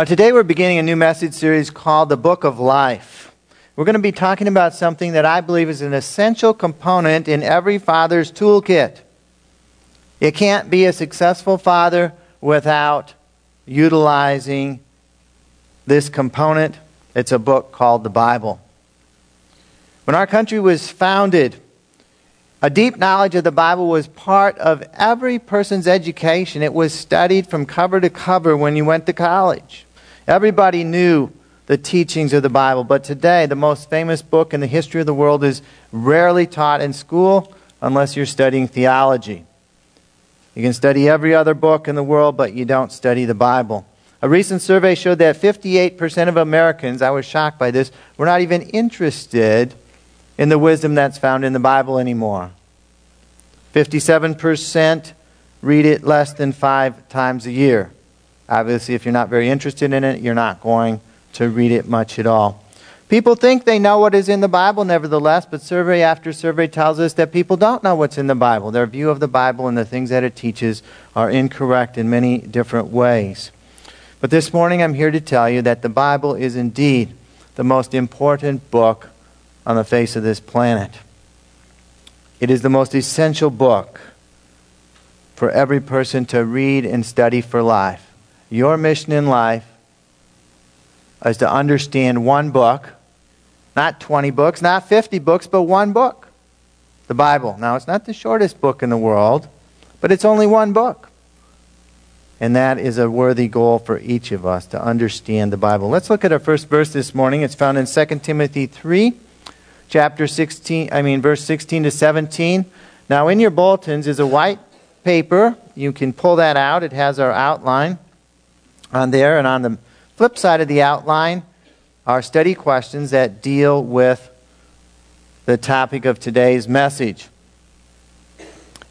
Uh, today we're beginning a new message series called The Book of Life. We're going to be talking about something that I believe is an essential component in every father's toolkit. You can't be a successful father without utilizing this component. It's a book called the Bible. When our country was founded, a deep knowledge of the Bible was part of every person's education. It was studied from cover to cover when you went to college. Everybody knew the teachings of the Bible, but today the most famous book in the history of the world is rarely taught in school unless you're studying theology. You can study every other book in the world, but you don't study the Bible. A recent survey showed that 58% of Americans, I was shocked by this, were not even interested in the wisdom that's found in the Bible anymore. 57% read it less than five times a year. Obviously, if you're not very interested in it, you're not going to read it much at all. People think they know what is in the Bible, nevertheless, but survey after survey tells us that people don't know what's in the Bible. Their view of the Bible and the things that it teaches are incorrect in many different ways. But this morning I'm here to tell you that the Bible is indeed the most important book on the face of this planet. It is the most essential book for every person to read and study for life. Your mission in life is to understand one book, not 20 books, not 50 books, but one book the Bible. Now, it's not the shortest book in the world, but it's only one book. And that is a worthy goal for each of us to understand the Bible. Let's look at our first verse this morning. It's found in 2 Timothy 3 chapter 16, I mean, verse 16 to 17. Now, in your bulletins is a white paper. You can pull that out. It has our outline on there. And on the flip side of the outline are study questions that deal with the topic of today's message.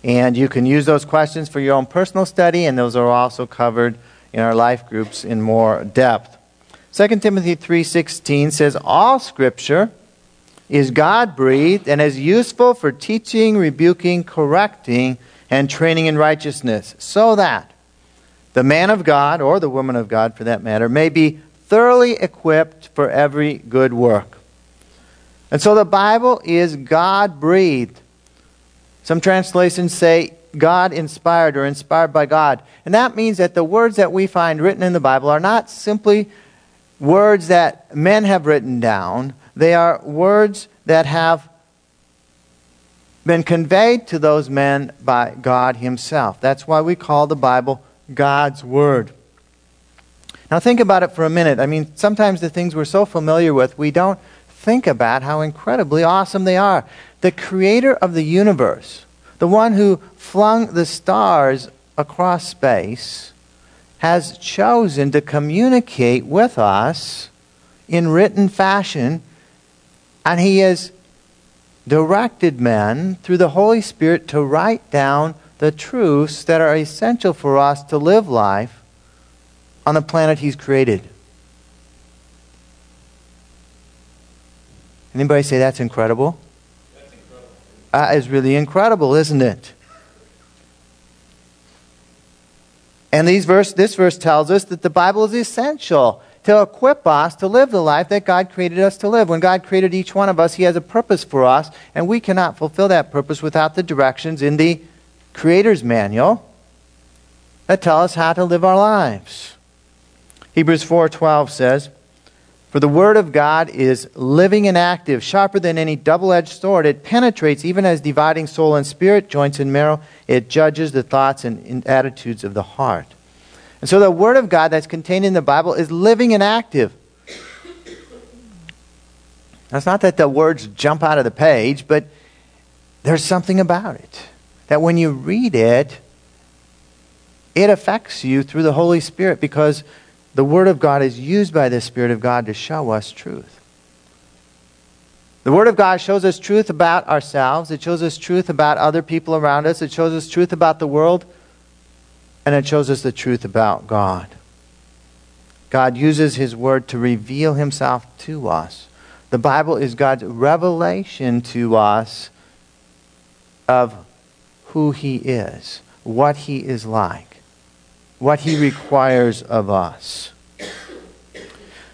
And you can use those questions for your own personal study, and those are also covered in our life groups in more depth. 2 Timothy 3:16 says all scripture is God breathed and is useful for teaching, rebuking, correcting, and training in righteousness, so that the man of God, or the woman of God for that matter, may be thoroughly equipped for every good work. And so the Bible is God breathed. Some translations say God inspired or inspired by God. And that means that the words that we find written in the Bible are not simply words that men have written down, they are words that have been conveyed to those men by God Himself. That's why we call the Bible God's Word. Now, think about it for a minute. I mean, sometimes the things we're so familiar with, we don't think about how incredibly awesome they are. The creator of the universe, the one who flung the stars across space, has chosen to communicate with us in written fashion and he has directed men through the Holy Spirit to write down the truths that are essential for us to live life on the planet he's created. Anybody say that's incredible? That's incredible. That is really incredible, isn't it? And these verse, this verse tells us that the Bible is essential to equip us to live the life that God created us to live. When God created each one of us, He has a purpose for us, and we cannot fulfill that purpose without the directions in the Creator's Manual that tell us how to live our lives. Hebrews 4:12 says, "For the word of God is living and active, sharper than any double-edged sword. It penetrates even as dividing soul and spirit, joints and marrow. It judges the thoughts and attitudes of the heart." And so the Word of God that's contained in the Bible is living and active. It's not that the words jump out of the page, but there's something about it. That when you read it, it affects you through the Holy Spirit because the Word of God is used by the Spirit of God to show us truth. The Word of God shows us truth about ourselves, it shows us truth about other people around us, it shows us truth about the world and it shows us the truth about God. God uses His Word to reveal Himself to us. The Bible is God's revelation to us of who He is, what He is like, what He requires of us.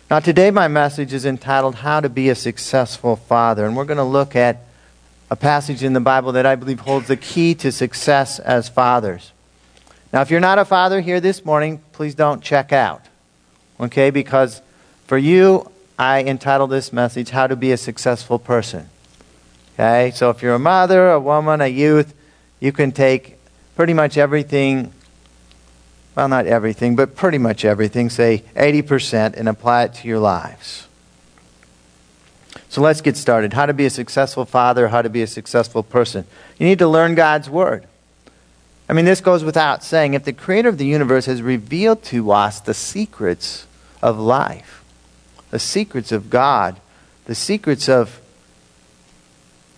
Now, today my message is entitled How to Be a Successful Father, and we're going to look at a passage in the Bible that I believe holds the key to success as fathers. Now, if you're not a father here this morning, please don't check out. Okay? Because for you, I entitled this message, How to Be a Successful Person. Okay? So if you're a mother, a woman, a youth, you can take pretty much everything, well, not everything, but pretty much everything, say 80%, and apply it to your lives. So let's get started. How to be a successful father, how to be a successful person. You need to learn God's Word. I mean, this goes without saying. If the Creator of the universe has revealed to us the secrets of life, the secrets of God, the secrets of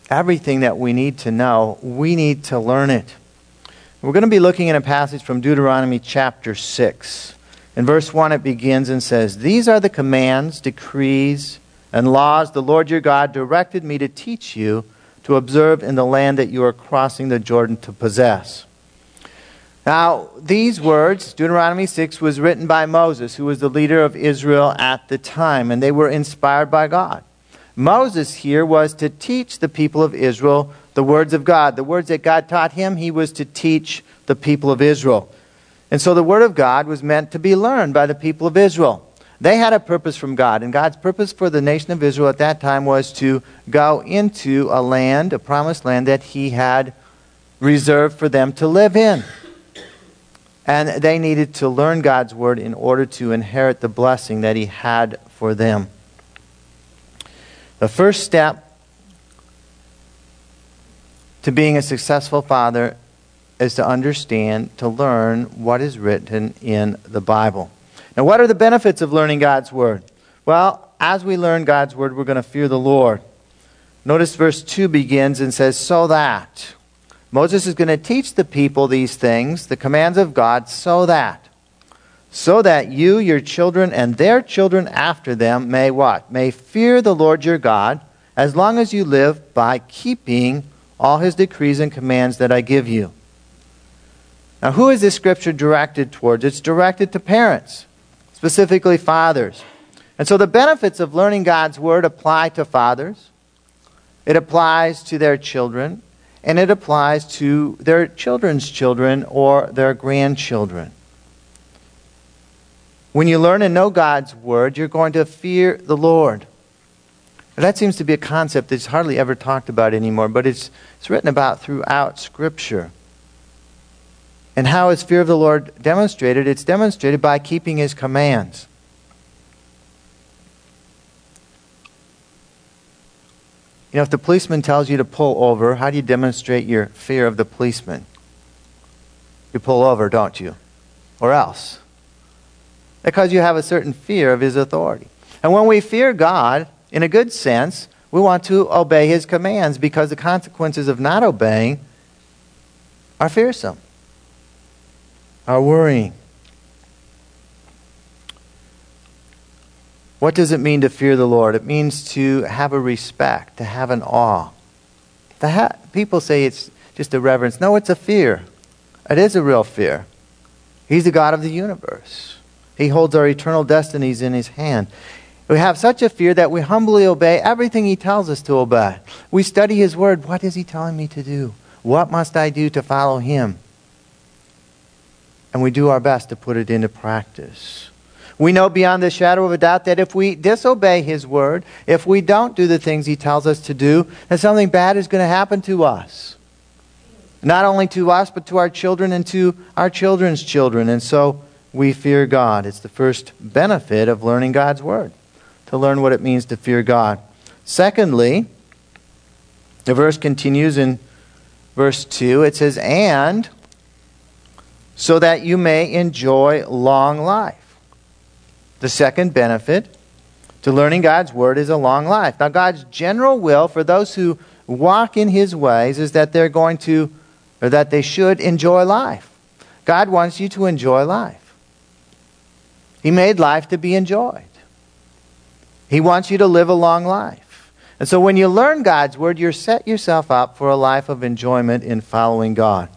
everything that we need to know, we need to learn it. We're going to be looking at a passage from Deuteronomy chapter 6. In verse 1, it begins and says, These are the commands, decrees, and laws the Lord your God directed me to teach you to observe in the land that you are crossing the Jordan to possess. Now, these words, Deuteronomy 6, was written by Moses, who was the leader of Israel at the time, and they were inspired by God. Moses here was to teach the people of Israel the words of God. The words that God taught him, he was to teach the people of Israel. And so the Word of God was meant to be learned by the people of Israel. They had a purpose from God, and God's purpose for the nation of Israel at that time was to go into a land, a promised land that He had reserved for them to live in. And they needed to learn God's word in order to inherit the blessing that He had for them. The first step to being a successful father is to understand, to learn what is written in the Bible. Now, what are the benefits of learning God's Word? Well, as we learn God's Word, we're going to fear the Lord. Notice verse 2 begins and says, So that. Moses is going to teach the people these things, the commands of God, so that. So that you, your children, and their children after them may what? May fear the Lord your God as long as you live by keeping all his decrees and commands that I give you. Now, who is this scripture directed towards? It's directed to parents specifically fathers. And so the benefits of learning God's Word apply to fathers, it applies to their children, and it applies to their children's children or their grandchildren. When you learn and know God's Word, you're going to fear the Lord. Now, that seems to be a concept that's hardly ever talked about anymore, but it's, it's written about throughout Scripture. And how is fear of the Lord demonstrated? It's demonstrated by keeping his commands. You know, if the policeman tells you to pull over, how do you demonstrate your fear of the policeman? You pull over, don't you? Or else. Because you have a certain fear of his authority. And when we fear God, in a good sense, we want to obey his commands because the consequences of not obeying are fearsome are worrying. What does it mean to fear the Lord? It means to have a respect, to have an awe. Ha- people say it's just a reverence. No, it's a fear. It is a real fear. He's the God of the universe. He holds our eternal destinies in His hand. We have such a fear that we humbly obey everything He tells us to obey. We study His Word. What is He telling me to do? What must I do to follow Him? and we do our best to put it into practice. We know beyond the shadow of a doubt that if we disobey His word, if we don't do the things He tells us to do, that something bad is going to happen to us. Not only to us, but to our children and to our children's children. And so we fear God. It's the first benefit of learning God's word, to learn what it means to fear God. Secondly, the verse continues in verse 2. It says, And so that you may enjoy long life. The second benefit to learning God's Word is a long life. Now, God's general will for those who walk in His ways is that they're going to, or that they should enjoy life. God wants you to enjoy life. He made life to be enjoyed. He wants you to live a long life. And so when you learn God's Word, you set yourself up for a life of enjoyment in following God.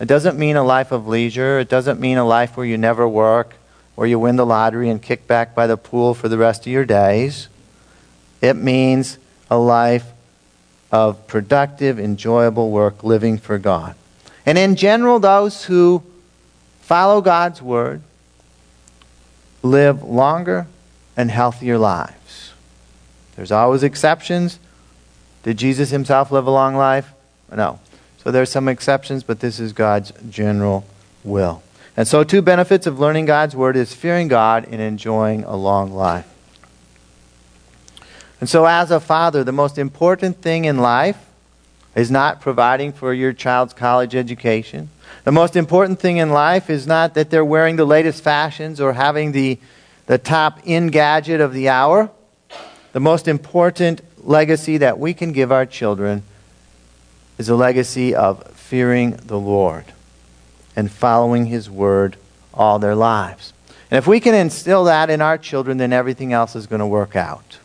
It doesn't mean a life of leisure. It doesn't mean a life where you never work. or you win the lottery and kick back by the pool for the rest of your days. It means a life of productive, enjoyable work living for God. And in general, those who follow God's word live longer and healthier lives. There's always exceptions. Did Jesus himself live a long life? No. So there's some exceptions, but this is God's general will. And so, two benefits of learning God's word is fearing God and enjoying a long life. And so, as a father, the most important thing in life is not providing for your child's college education. The most important thing in life is not that they're wearing the latest fashions or having the, the top in gadget of the hour. The most important legacy that we can give our children is a legacy of fearing the Lord and following His word all their lives. And if we can instill that in our children, then everything else is going to work out.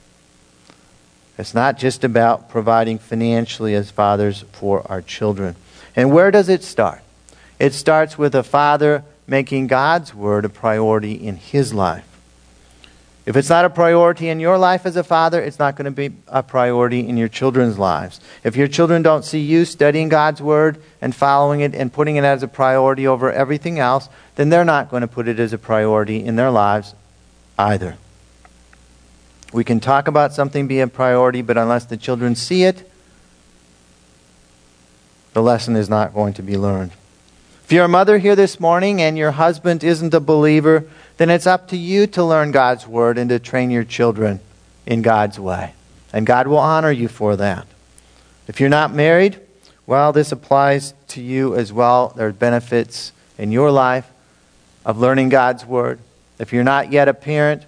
It's not just about providing financially as fathers for our children. And where does it start? It starts with a father making God's word a priority in his life. If it's not a priority in your life as a father, it's not going to be a priority in your children's lives. If your children don't see you studying God's Word and following it and putting it as a priority over everything else, then they're not going to put it as a priority in their lives either. We can talk about something being a priority, but unless the children see it, the lesson is not going to be learned. If you're a mother here this morning and your husband isn't a believer, then it's up to you to learn God's word and to train your children in God's way. And God will honor you for that. If you're not married, well, this applies to you as well. There are benefits in your life of learning God's word. If you're not yet a parent,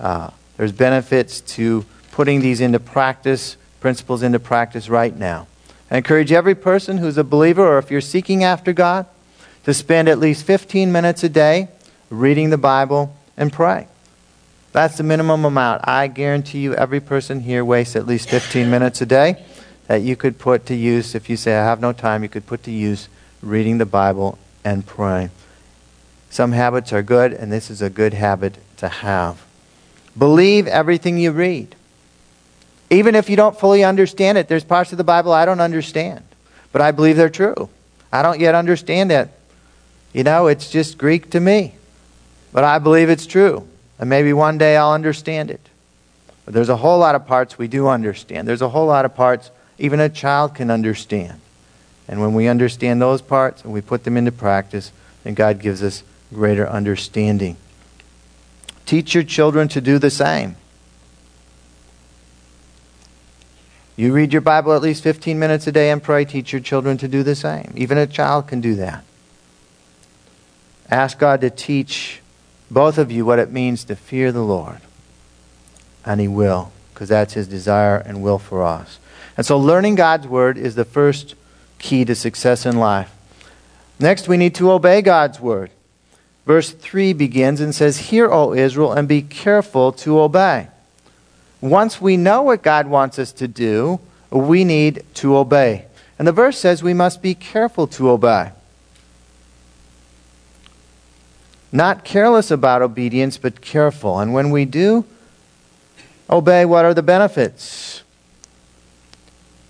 uh, there's benefits to putting these into practice, principles into practice right now. I encourage every person who's a believer or if you're seeking after God to spend at least 15 minutes a day reading the Bible, and pray. That's the minimum amount. I guarantee you, every person here wastes at least 15 minutes a day that you could put to use. If you say, I have no time, you could put to use reading the Bible and praying. Some habits are good, and this is a good habit to have. Believe everything you read. Even if you don't fully understand it, there's parts of the Bible I don't understand, but I believe they're true. I don't yet understand it. You know, it's just Greek to me. But I believe it's true. And maybe one day I'll understand it. But there's a whole lot of parts we do understand. There's a whole lot of parts even a child can understand. And when we understand those parts and we put them into practice, then God gives us greater understanding. Teach your children to do the same. You read your Bible at least 15 minutes a day and pray. Teach your children to do the same. Even a child can do that. Ask God to teach both of you what it means to fear the Lord. And He will, because that's His desire and will for us. And so, learning God's Word is the first key to success in life. Next, we need to obey God's Word. Verse 3 begins and says, Hear, O Israel, and be careful to obey. Once we know what God wants us to do, we need to obey. And the verse says we must be careful to obey. Not careless about obedience, but careful. And when we do obey, what are the benefits?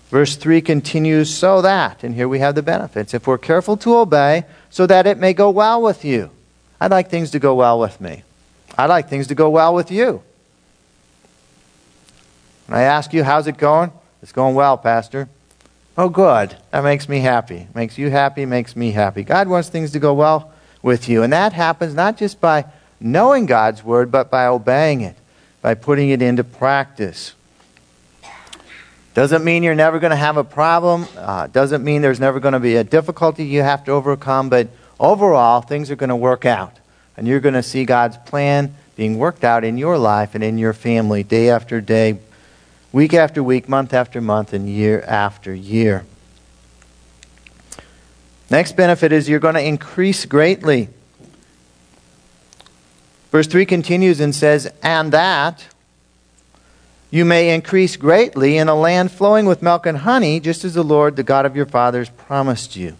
Verse 3 continues, so that, and here we have the benefits. If we're careful to obey, so that it may go well with you. I'd like things to go well with me. I'd like things to go well with you. And I ask you, how's it going? It's going well, Pastor. Oh, good. That makes me happy. Makes you happy, makes me happy. God wants things to go well with you. And that happens not just by knowing God's word, but by obeying it, by putting it into practice. Doesn't mean you're never going to have a problem. Uh, doesn't mean there's never going to be a difficulty you have to overcome. But overall, things are going to work out. And you're going to see God's plan being worked out in your life and in your family day after day, week after week, month after month, and year after year. Next benefit is you're going to increase greatly. Verse 3 continues and says, And that you may increase greatly in a land flowing with milk and honey, just as the Lord, the God of your fathers, promised you.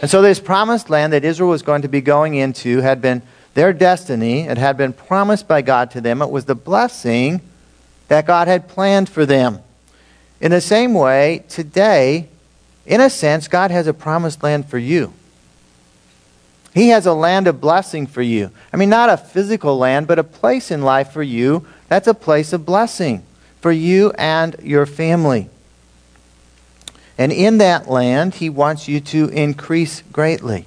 And so, this promised land that Israel was going to be going into had been their destiny. It had been promised by God to them. It was the blessing that God had planned for them. In the same way, today, in a sense, God has a promised land for you. He has a land of blessing for you. I mean, not a physical land, but a place in life for you that's a place of blessing for you and your family. And in that land, He wants you to increase greatly.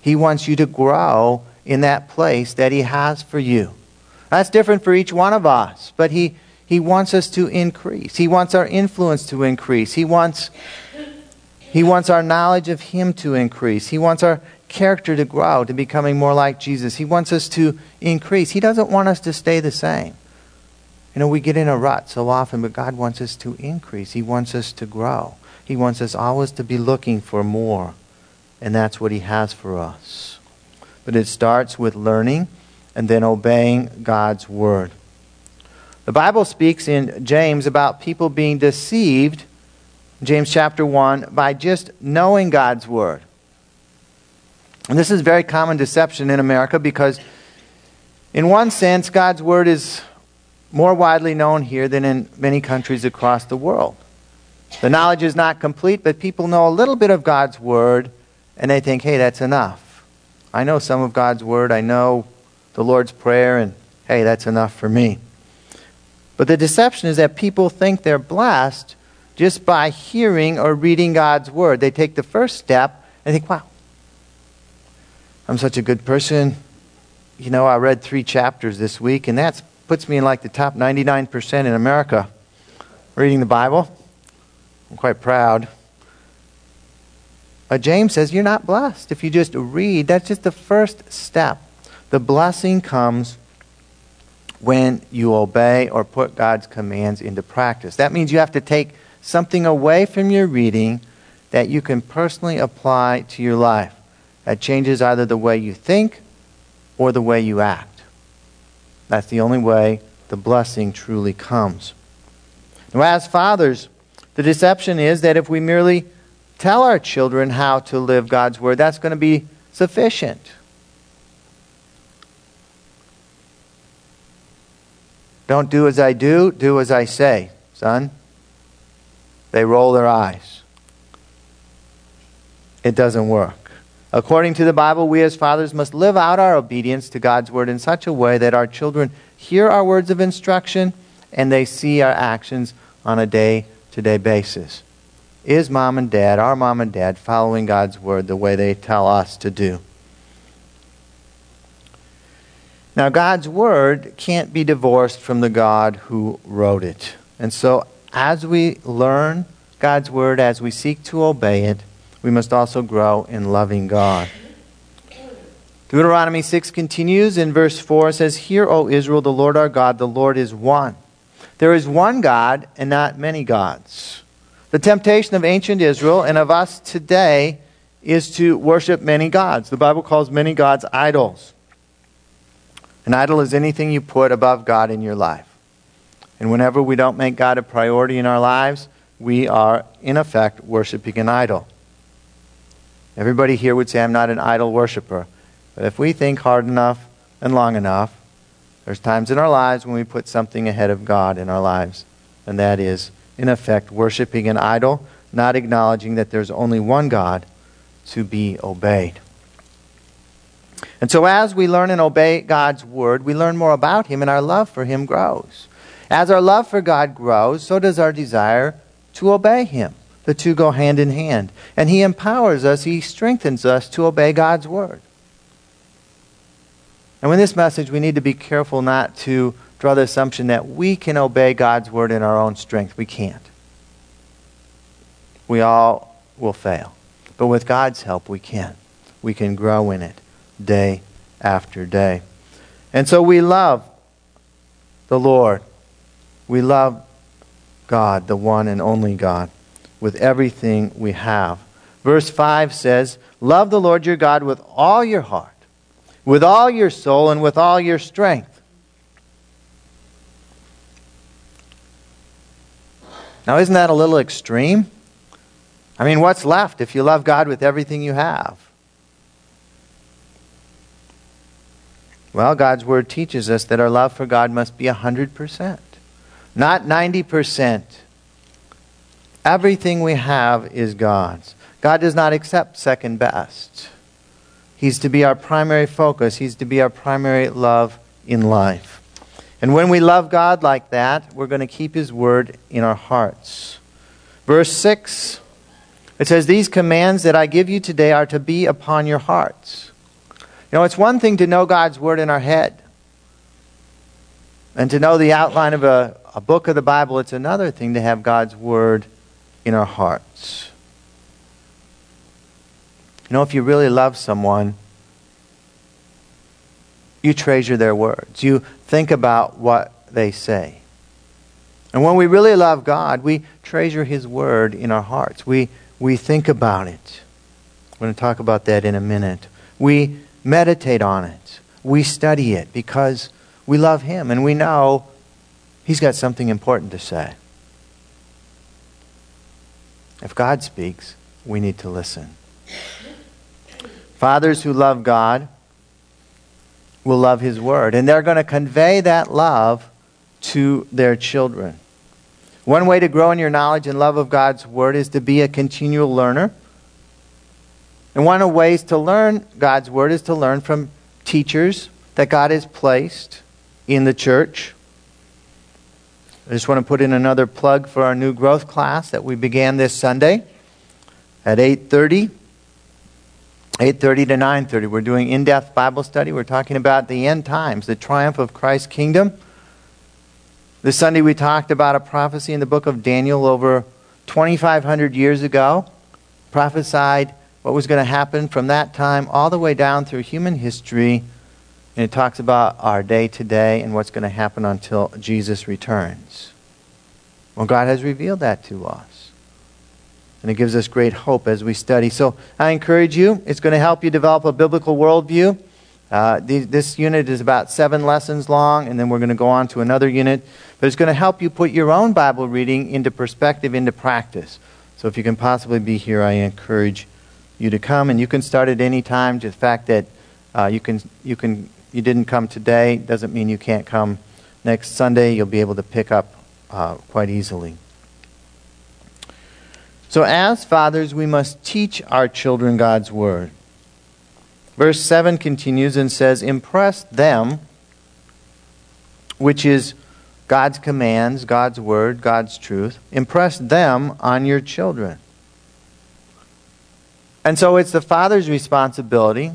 He wants you to grow in that place that He has for you. That's different for each one of us, but He, he wants us to increase. He wants our influence to increase. He wants, he wants our knowledge of Him to increase. He wants our character to grow, to becoming more like Jesus. He wants us to increase. He doesn't want us to stay the same. You know, we get in a rut so often, but God wants us to increase. He wants us to grow. He wants us always to be looking for more. And that's what He has for us. But it starts with learning and then obeying God's word. The Bible speaks in James about people being deceived, James chapter 1, by just knowing God's word. And this is very common deception in America because, in one sense, God's word is more widely known here than in many countries across the world. The knowledge is not complete, but people know a little bit of God's word and they think, hey, that's enough. I know some of God's word. I know the Lord's Prayer, and hey, that's enough for me. But the deception is that people think they're blessed just by hearing or reading God's word. They take the first step and think, wow, I'm such a good person. You know, I read three chapters this week, and that puts me in like the top 99% in America reading the Bible. I'm quite proud. But James says you're not blessed if you just read. That's just the first step. The blessing comes when you obey or put God's commands into practice. That means you have to take something away from your reading that you can personally apply to your life. That changes either the way you think or the way you act. That's the only way the blessing truly comes. Now, as fathers, the deception is that if we merely tell our children how to live God's word, that's going to be sufficient. Don't do as I do, do as I say, son. They roll their eyes. It doesn't work. According to the Bible, we as fathers must live out our obedience to God's word in such a way that our children hear our words of instruction and they see our actions on a day to day basis. Is mom and dad, our mom and dad, following God's word the way they tell us to do? Now, God's word can't be divorced from the God who wrote it. And so, as we learn God's word, as we seek to obey it, we must also grow in loving God. Deuteronomy 6 continues in verse 4 says, Hear, O Israel, the Lord our God, the Lord is one. There is one God and not many gods. The temptation of ancient Israel and of us today is to worship many gods. The Bible calls many gods idols. An idol is anything you put above God in your life. And whenever we don't make God a priority in our lives, we are, in effect, worshiping an idol. Everybody here would say, I'm not an idol worshiper. But if we think hard enough and long enough, there's times in our lives when we put something ahead of God in our lives. And that is, in effect, worshiping an idol, not acknowledging that there's only one God to be obeyed. And so, as we learn and obey God's word, we learn more about Him, and our love for Him grows. As our love for God grows, so does our desire to obey Him. The two go hand in hand. And He empowers us, He strengthens us to obey God's word. And with this message, we need to be careful not to draw the assumption that we can obey God's word in our own strength. We can't. We all will fail. But with God's help, we can. We can grow in it day after day. And so we love the Lord. We love God, the one and only God with everything we have. Verse 5 says, Love the Lord your God with all your heart, with all your soul, and with all your strength. Now, isn't that a little extreme? I mean, what's left if you love God with everything you have? Well, God's Word teaches us that our love for God must be 100%, not 90%. Everything we have is God's. God does not accept second best. He's to be our primary focus, He's to be our primary love in life. And when we love God like that, we're going to keep His word in our hearts. Verse 6, it says, These commands that I give you today are to be upon your hearts. You know, it's one thing to know God's word in our head and to know the outline of a, a book of the Bible. It's another thing to have God's word in our hearts. You know, if you really love someone, you treasure their words. You think about what they say. And when we really love God, we treasure His Word in our hearts. We, we think about it. We're going to talk about that in a minute. We meditate on it. We study it because we love Him and we know He's got something important to say. If God speaks, we need to listen. Fathers who love God will love His Word, and they're going to convey that love to their children. One way to grow in your knowledge and love of God's Word is to be a continual learner. And one of the ways to learn God's Word is to learn from teachers that God has placed in the church. I just want to put in another plug for our new growth class that we began this Sunday at 8:30. 8:30 to 9:30 we're doing in-depth Bible study. We're talking about the end times, the triumph of Christ's kingdom. This Sunday we talked about a prophecy in the book of Daniel over 2500 years ago. Prophesied what was going to happen from that time all the way down through human history. And it talks about our day today and what's going to happen until Jesus returns. Well, God has revealed that to us. And it gives us great hope as we study. So I encourage you, it's going to help you develop a biblical worldview. Uh, this unit is about seven lessons long, and then we're going to go on to another unit. But it's going to help you put your own Bible reading into perspective, into practice. So if you can possibly be here, I encourage you to come, and you can start at any time. Just the fact that uh, you can you can you didn't come today doesn't mean you can't come next Sunday. You'll be able to pick up uh, quite easily. So, as fathers, we must teach our children God's word. Verse 7 continues and says, Impress them, which is God's commands, God's word, God's truth. Impress them on your children. And so it's the father's responsibility.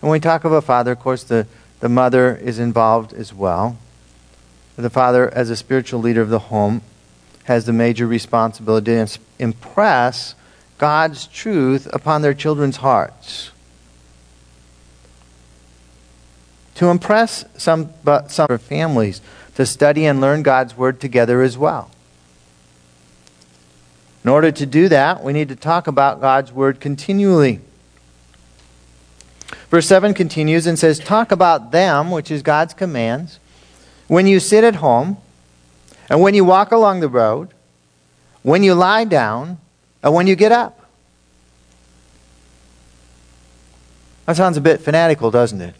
And when we talk of a father, of course, the, the mother is involved as well. The father, as a spiritual leader of the home, has the major responsibility to impress God's truth upon their children's hearts. To impress some, but some families to study and learn God's Word together as well. In order to do that, we need to talk about God's Word continually. Verse 7 continues and says, Talk about them, which is God's commands, when you sit at home and when you walk along the road, when you lie down, and when you get up. That sounds a bit fanatical, doesn't it?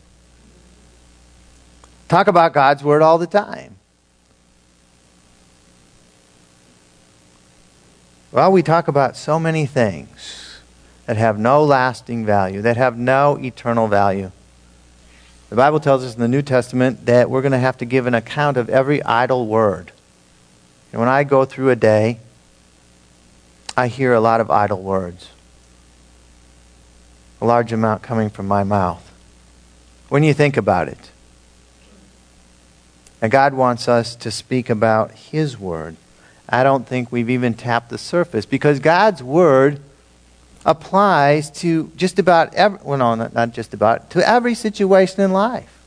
Talk about God's Word all the time. Well, we talk about so many things that have no lasting value, that have no eternal value. The Bible tells us in the New Testament that we're going to have to give an account of every idle word. And when I go through a day, I hear a lot of idle words, a large amount coming from my mouth. When you think about it, and God wants us to speak about His Word. I don't think we've even tapped the surface because God's Word applies to just about every, well, no, not just about, to every situation in life.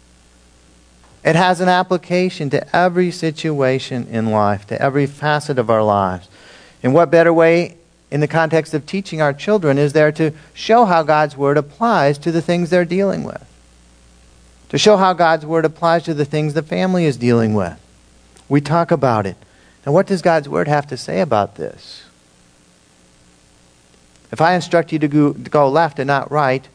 It has an application to every situation in life, to every facet of our lives. And what better way, in the context of teaching our children, is there to show how God's Word applies to the things they're dealing with? To show how God's Word applies to the things the family is dealing with. We talk about it. Now, what does God's Word have to say about this? If I instruct you to go, to go left and not right,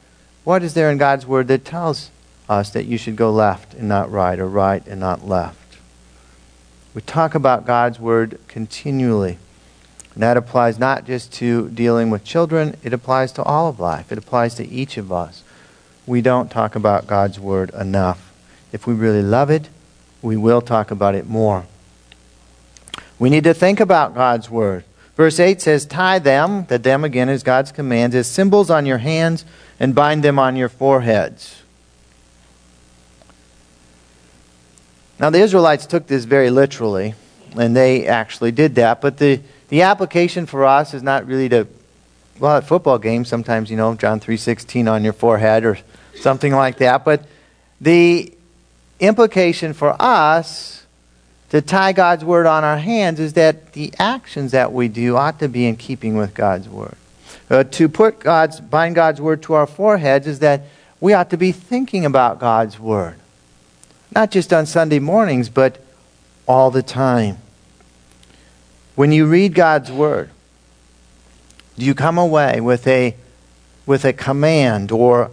what is there in God's Word that tells us that you should go left and not right, or right and not left. We talk about God's Word continually. And that applies not just to dealing with children, it applies to all of life. It applies to each of us. We don't talk about God's Word enough. If we really love it, we will talk about it more. We need to think about God's Word. Verse 8 says, Tie them, that them again is God's commands, as symbols on your hands and bind them on your foreheads. Now, the Israelites took this very literally, and they actually did that, but the, the application for us is not really to, well, at football games, sometimes, you know, John 3.16 on your forehead or something like that, but the implication for us to tie God's word on our hands is that the actions that we do ought to be in keeping with God's word. Uh, to put God's, bind God's word to our foreheads is that we ought to be thinking about God's word. Not just on Sunday mornings, but all the time. When you read God's word, do you come away with a, with a command or,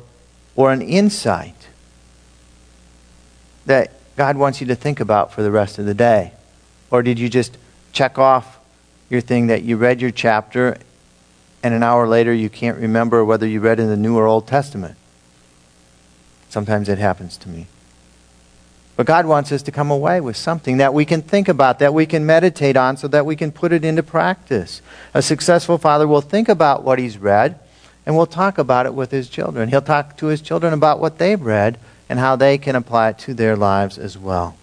or an insight that God wants you to think about for the rest of the day? Or did you just check off your thing that you read your chapter and an hour later you can't remember whether you read in the New or Old Testament? Sometimes it happens to me. But God wants us to come away with something that we can think about, that we can meditate on, so that we can put it into practice. A successful father will think about what he's read and will talk about it with his children. He'll talk to his children about what they've read and how they can apply it to their lives as well.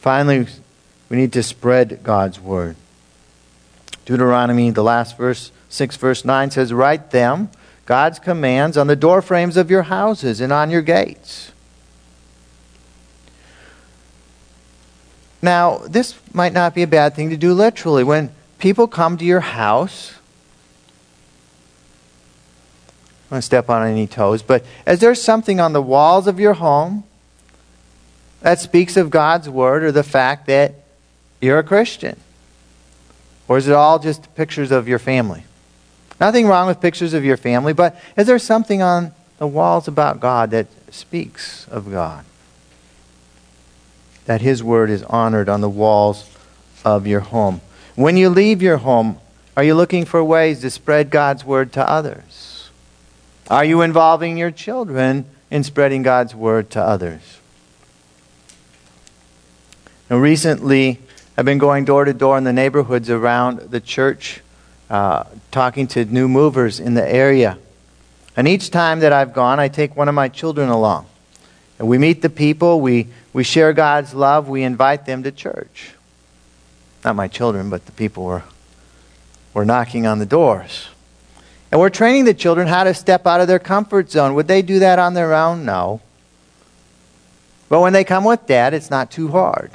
Finally, we need to spread God's word. Deuteronomy, the last verse, 6 verse 9 says, Write them, God's commands, on the doorframes of your houses and on your gates. Now, this might not be a bad thing to do literally. When people come to your house, I don't step on any toes, but is there something on the walls of your home that speaks of God's word or the fact that you're a Christian? Or is it all just pictures of your family? Nothing wrong with pictures of your family, but is there something on the walls about God that speaks of God? That His word is honored on the walls of your home. When you leave your home, are you looking for ways to spread God's word to others? Are you involving your children in spreading God's word to others? Now, recently, I've been going door to door in the neighborhoods around the church, uh, talking to new movers in the area. And each time that I've gone, I take one of my children along. And we meet the people, we, we share God's love, we invite them to church. Not my children, but the people were, were knocking on the doors. And we're training the children how to step out of their comfort zone. Would they do that on their own? No. But when they come with dad, it's not too hard.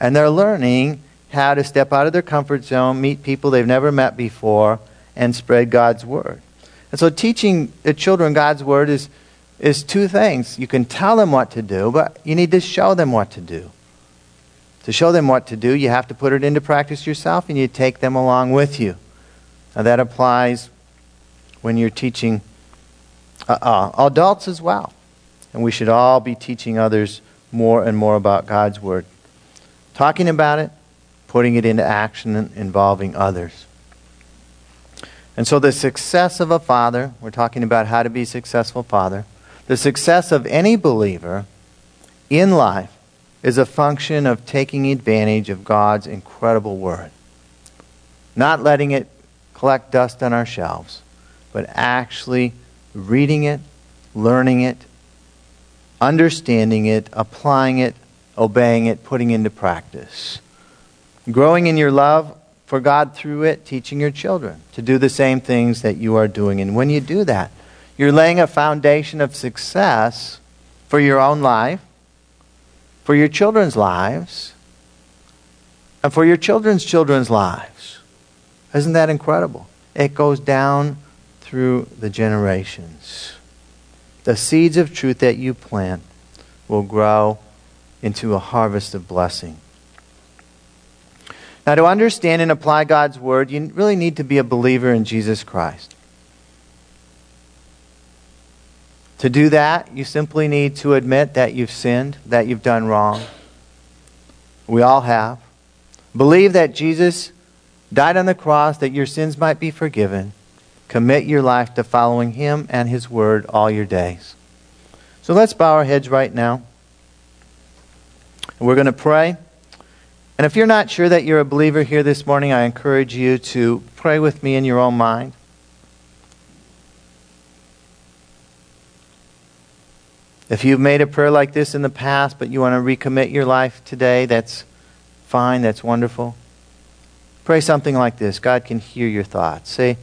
And they're learning how to step out of their comfort zone, meet people they've never met before, and spread God's word. And so teaching the children God's word is, is two things. You can tell them what to do, but you need to show them what to do. To show them what to do, you have to put it into practice yourself and you take them along with you. Now that applies when you're teaching uh, uh, adults as well. And we should all be teaching others more and more about God's Word. Talking about it, putting it into action, and involving others. And so, the success of a father, we're talking about how to be a successful father, the success of any believer in life is a function of taking advantage of God's incredible Word, not letting it collect dust on our shelves but actually reading it, learning it, understanding it, applying it, obeying it, putting into practice. Growing in your love for God through it, teaching your children to do the same things that you are doing. And when you do that, you're laying a foundation of success for your own life, for your children's lives, and for your children's children's lives. Isn't that incredible? It goes down through the generations. The seeds of truth that you plant will grow into a harvest of blessing. Now, to understand and apply God's word, you really need to be a believer in Jesus Christ. To do that, you simply need to admit that you've sinned, that you've done wrong. We all have. Believe that Jesus died on the cross that your sins might be forgiven. Commit your life to following Him and His Word all your days. So let's bow our heads right now. We're going to pray. And if you're not sure that you're a believer here this morning, I encourage you to pray with me in your own mind. If you've made a prayer like this in the past, but you want to recommit your life today, that's fine, that's wonderful. Pray something like this God can hear your thoughts. Say,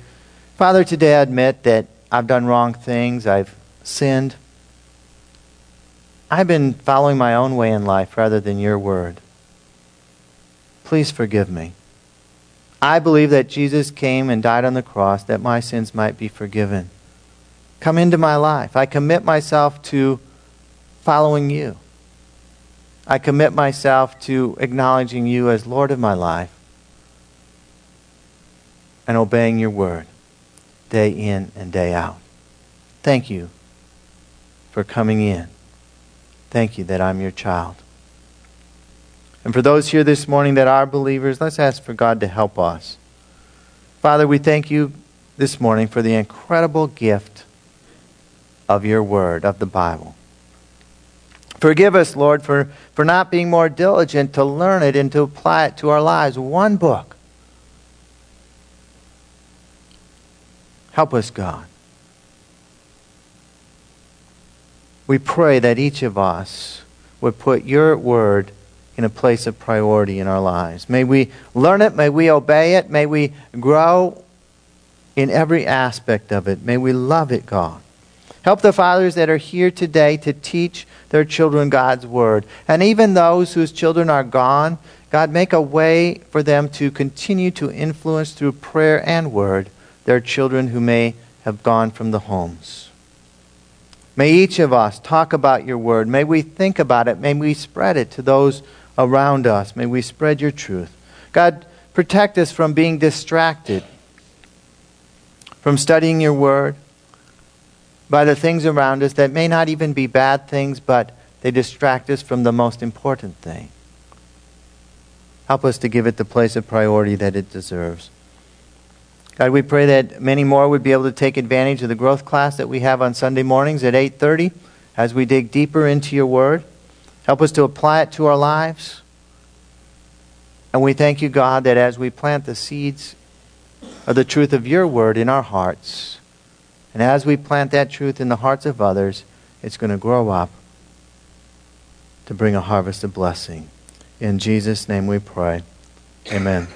Father, today I admit that I've done wrong things, I've sinned. I've been following my own way in life rather than your word. Please forgive me. I believe that Jesus came and died on the cross that my sins might be forgiven. Come into my life. I commit myself to following you. I commit myself to acknowledging you as Lord of my life and obeying your word day in and day out. Thank you for coming in. Thank you that I'm your child. And for those here this morning that are believers, let's ask for God to help us. Father, we thank you this morning for the incredible gift of your word, of the Bible. Forgive us, Lord, for, for not being more diligent to learn it and to apply it to our lives. One book. Help us, God. We pray that each of us would put your word in a place of priority in our lives. May we learn it, may we obey it, may we grow in every aspect of it. May we love it, God. Help the fathers that are here today to teach their children God's word. And even those whose children are gone, God, make a way for them to continue to influence through prayer and word their children who may have gone from the homes. May each of us talk about your word. May we think about it. May we spread it to those around us. May we spread your truth. God, protect us from being distracted, from studying your word, by the things around us that may not even be bad things, but they distract us from the most important thing. Help us to give it the place of priority that it deserves. God, we pray that many more would be able to take advantage of the growth class that we have on Sunday mornings at 8:30 as we dig deeper into your word. Help us to apply it to our lives. And we thank you, God, that as we plant the seeds of the truth of your word in our hearts, and as we plant that truth in the hearts of others, it's going to grow up to bring a harvest of blessing. In Jesus' name we pray. Amen.